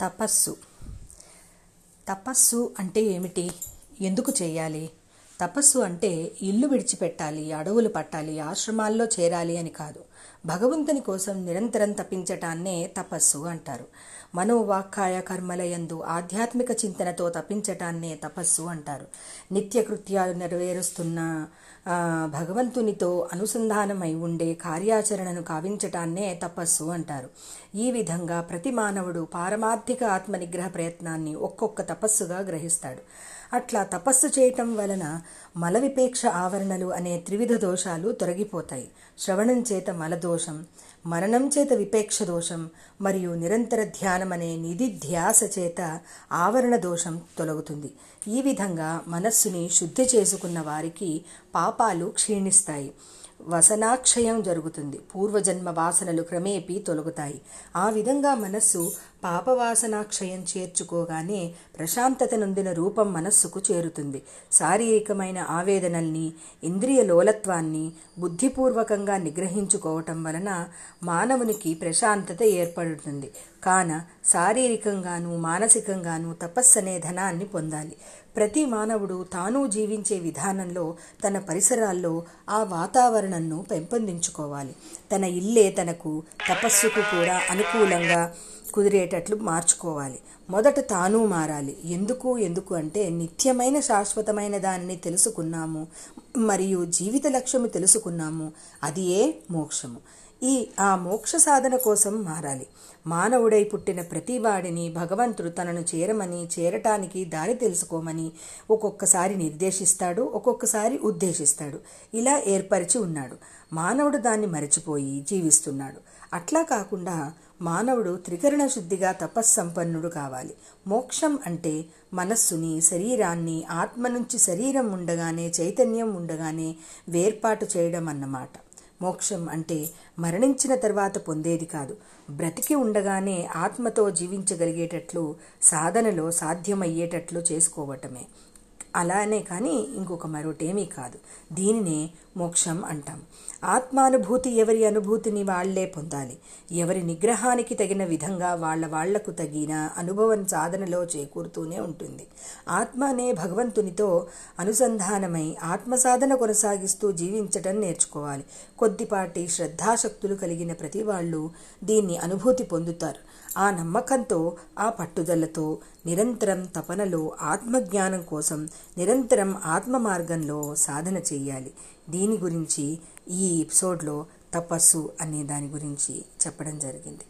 తపస్సు. తపస్సు అంటే ఏమిటి? ఎందుకు చేయాలి? తపస్సు అంటే ఇల్లు విడిచిపెట్టాలి అడవులు పట్టాలి ఆశ్రమాల్లో చేరాలి అని కాదు. భగవంతుని కోసం నిరంతరం తపించటాన్నే తపస్సు అంటారు. మనోవాక్కాయ కర్మలయందు ఆధ్యాత్మిక చింతనతో తపించటాన్నే తపస్సు అంటారు. నిత్యకృత్యాలు నెరవేరుస్తున్న భగవంతునితో అనుసంధానమై ఉండే కార్యాచరణను కావించటాన్నే తపస్సు అంటారు. ఈ విధంగా ప్రతి మానవుడు పారమార్థిక ఆత్మనిగ్రహ ప్రయత్నాన్ని ఒక్కొక్క తపస్సుగా గ్రహిస్తాడు. అట్లా తపస్సు చేయటం వలన మలవిపేక్ష ఆవరణలు అనే త్రివిధ దోషాలు తొలగిపోతాయి. శ్రవణం చేత మలదో దోషం మరణం చేత విపేక్ష దోషం మరియు నిరంతర ధ్యానం అనే నిధి ధ్యాస చేత ఆవరణ దోషం తొలగుతుంది. ఈ విధంగా మనస్సుని శుద్ధి చేసుకున్న వారికి పాపాలు క్షీణిస్తాయి. వసనాక్షయం జరుగుతుంది. పూర్వజన్మ వాసనలు క్రమేపీ తొలగుతాయి. ఆ విధంగా మనస్సు పాపవాసనాక్షయం చేర్చుకోగానే ప్రశాంతత నొందిన రూపం మనస్సుకు చేరుతుంది. శారీరకమైన ఆవేదనల్ని ఇంద్రియ లోలత్వాన్ని బుద్ధిపూర్వకంగా నిగ్రహించుకోవటం వలన మానవునికి ప్రశాంతత ఏర్పడుతుంది. కాన శారీరకంగాను మానసికంగాను తపస్సనే ధనాన్ని పొందాలి. ప్రతి మానవుడు తాను జీవించే విధానంలో తన పరిసరాల్లో ఆ వాతావరణంను పెంపొందించుకోవాలి. తన ఇల్లే తనకు తపస్సుకు కూడా అనుకూలంగా కుదిరేటట్లు మార్చుకోవాలి. మొదట తాను మారాలి. ఎందుకు? ఎందుకు అంటే నిత్యమైన శాశ్వతమైన దానిని తెలుసుకున్నాము మరియు జీవిత లక్ష్యము తెలుసుకున్నాము. అది ఏ మోక్షము. ఈ ఆ మోక్ష సాధన కోసం మారాలి. మానవుడై పుట్టిన ప్రతి వాడిని భగవంతుడు తనను చేరమని చేరటానికి దారి తెలుసుకోమని ఒక్కొక్కసారి నిర్దేశిస్తాడు ఒక్కొక్కసారి ఉద్దేశిస్తాడు. ఇలా ఏర్పరిచి ఉన్నాడు. మానవుడు దాన్ని మరచిపోయి జీవిస్తున్నాడు. అట్లా కాకుండా మానవుడు త్రికరణ శుద్ధిగా తపస్సంపన్నుడు కావాలి. మోక్షం అంటే మనస్సుని శరీరాన్ని ఆత్మ నుంచి శరీరం ఉండగానే చైతన్యం ఉండగానే వేర్పాటు చేయడం అన్నమాట. మోక్షం అంటే మరణించిన తర్వాత పొందేది కాదు. బ్రతికి ఉండగానే ఆత్మతో జీవించగలిగేటట్లు సాధనలో సాధ్యమయ్యేటట్లు చేసుకోవటమే. అలానే కానీ ఇంకొక మరొకటేమీ కాదు. దీనినే మోక్షం అంటాం. ఆత్మానుభూతి ఎవరి అనుభూతిని వాళ్ళే పొందాలి. ఎవరి నిగ్రహానికి తగిన విధంగా వాళ్ళ వాళ్ళకు తగిన అనుభవం సాధనలో చేకూరుతూనే ఉంటుంది. ఆత్మనే భగవంతునితో అనుసంధానమై ఆత్మ సాధన కొనసాగిస్తూ జీవించటం నేర్చుకోవాలి. కొద్దిపాటి శ్రద్ధాశక్తులు కలిగిన ప్రతి వాళ్ళు దీన్ని అనుభూతి పొందుతారు. ఆ నమ్మకంతో ఆ పట్టుదలతో నిరంతరం తపనలో ఆత్మజ్ఞానం కోసం నిరంతరం ఆత్మ మార్గంలో సాధన చేయాలి. దీని గురించి ఈ ఎపిసోడ్లో తపస్సు అనే దాని గురించి చెప్పడం జరిగింది.